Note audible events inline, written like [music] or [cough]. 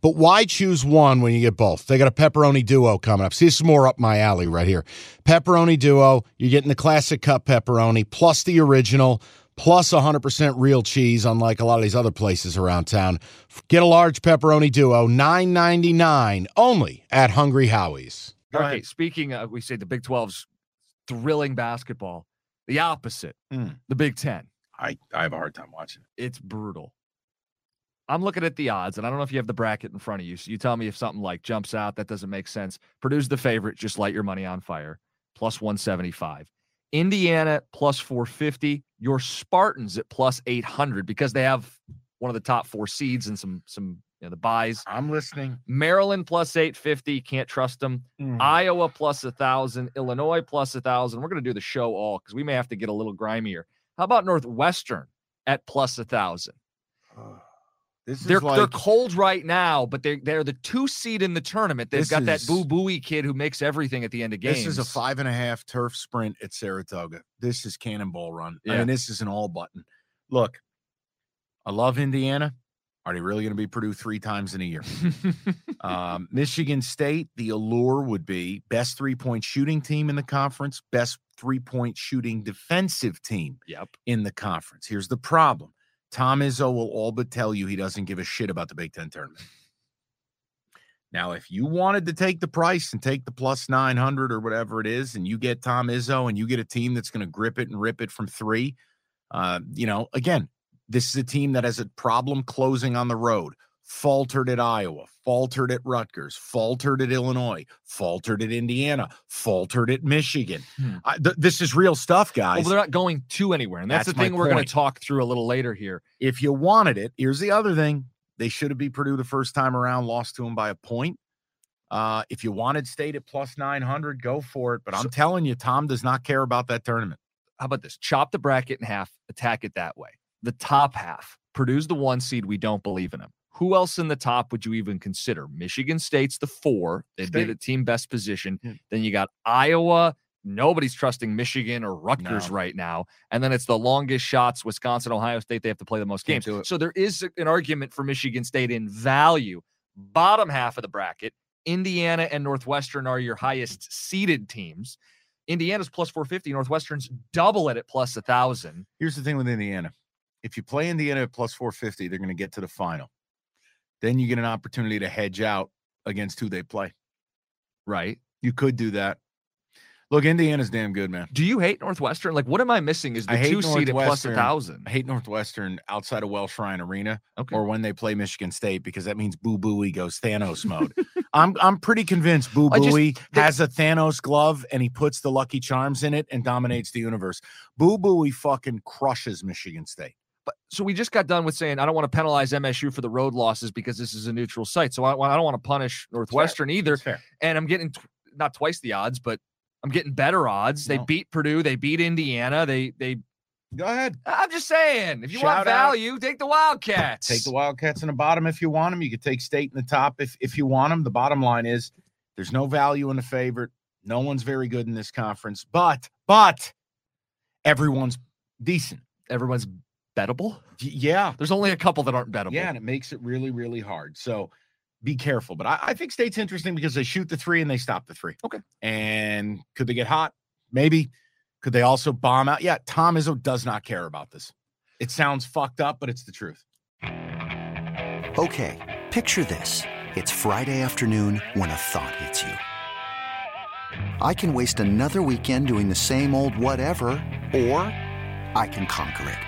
But why choose one when you get both? They got a pepperoni duo coming up. See, this is more up my alley right here. Pepperoni duo, you're getting the classic cup pepperoni plus the original plus 100% real cheese, unlike a lot of these other places around town. Get a large pepperoni duo, $9.99 only at Hungry Howie's. Okay, speaking of, we say the Big 12's thrilling basketball, the opposite, Mm. the Big 10. I, I have a hard time watching it. It's brutal. I'm looking at the odds, and I don't know if you have the bracket in front of you. So you tell me if something like jumps out that doesn't make sense. Purdue's the favorite. Just light your money on fire. Plus 175. Indiana plus 450. Your Spartans at plus 800 because they have one of the top four seeds and some some you know the buys. I'm listening. Maryland plus 850. Can't trust them. Mm. Iowa plus a thousand. Illinois plus a thousand. We're going to do the show all because we may have to get a little grimier. How about Northwestern at plus a thousand? This is They're like, they're cold right now, but they're they're the two seed in the tournament. They've got that Boo Buie kid who makes everything at the end of games. This is a five and a half turf sprint at Saratoga. This is cannonball run. I mean, this is an all button. Look, I love Indiana. Are they really going to be Purdue three times in a year? [laughs] um, Michigan State, the allure would be best three point shooting team in the conference, best three point shooting defensive team yep. in the conference. Here's the problem Tom Izzo will all but tell you he doesn't give a shit about the Big Ten tournament. Now, if you wanted to take the price and take the plus 900 or whatever it is, and you get Tom Izzo and you get a team that's going to grip it and rip it from three, uh, you know, again, this is a team that has a problem closing on the road. Faltered at Iowa, faltered at Rutgers, faltered at Illinois, faltered at Indiana, faltered at Michigan. Hmm. I, th- this is real stuff, Well, guys. they're not going to anywhere, and that's, That's the thing we're going to talk through a little later here. if you wanted it, here's the other thing. They should have beat Purdue the first time around, lost to them by a point. Uh, if you wanted state at plus 900, go for it. But I'm So- telling you, Tom does not care about that tournament. How about this? Chop the bracket in half, attack it that way. The top half, Purdue's the one seed. We don't believe in them. Who else in the top would you even consider? Michigan State's the four. They'd be State. the team best position. Yeah. Then you got Iowa. Nobody's trusting Michigan or Rutgers No. right now. And then it's the longest shots, Wisconsin, Ohio State. They have to play the most games. So there is an argument for Michigan State in value. Bottom half of the bracket, Indiana and Northwestern are your highest seeded teams. Indiana's plus 450, Northwestern's double it at plus a thousand. Here's the thing with Indiana if you play Indiana at plus 450, they're going to get to the final. Then you get an opportunity to hedge out against who they play. Right. You could do that. Look, Indiana's damn good, man. Do you hate Northwestern? Like, what am I missing? Is the two seed at plus a thousand? I hate Northwestern outside of Welsh Ryan Arena. Okay. or when they play Michigan State because that means Boo Buie goes Thanos mode. I'm I'm pretty convinced Boo [laughs] Buie has a Thanos glove and he puts the Lucky Charms in it and dominates the universe. Boo Buie fucking crushes Michigan State. But so we just got done with saying I don't want to penalize MSU for the road losses because this is a neutral site. So I, I don't want to punish Northwestern either. And I'm getting not twice the odds, but I'm getting better odds. They beat Purdue. They beat Indiana. They they. Go ahead. I'm just saying, if you want Shout out. value, take the Wildcats. Take the Wildcats in the bottom if you want them. You could take State in the top if if you want them. The bottom line is there's no value in the favorite. No one's very good in this conference, but but everyone's decent. Everyone's bettable. Yeah, There's only a couple that aren't bettable. Yeah, and it makes it really, really hard. So be careful. But I, I think State's interesting because they shoot the three and they stop the three. Okay. And could they get hot? Maybe. Could they also bomb out? Yeah, Tom Izzo does not care about this. It sounds fucked up, but it's the truth. Okay, picture this. It's Friday afternoon when a thought hits you. I can waste another weekend doing the same old whatever, or I can conquer it.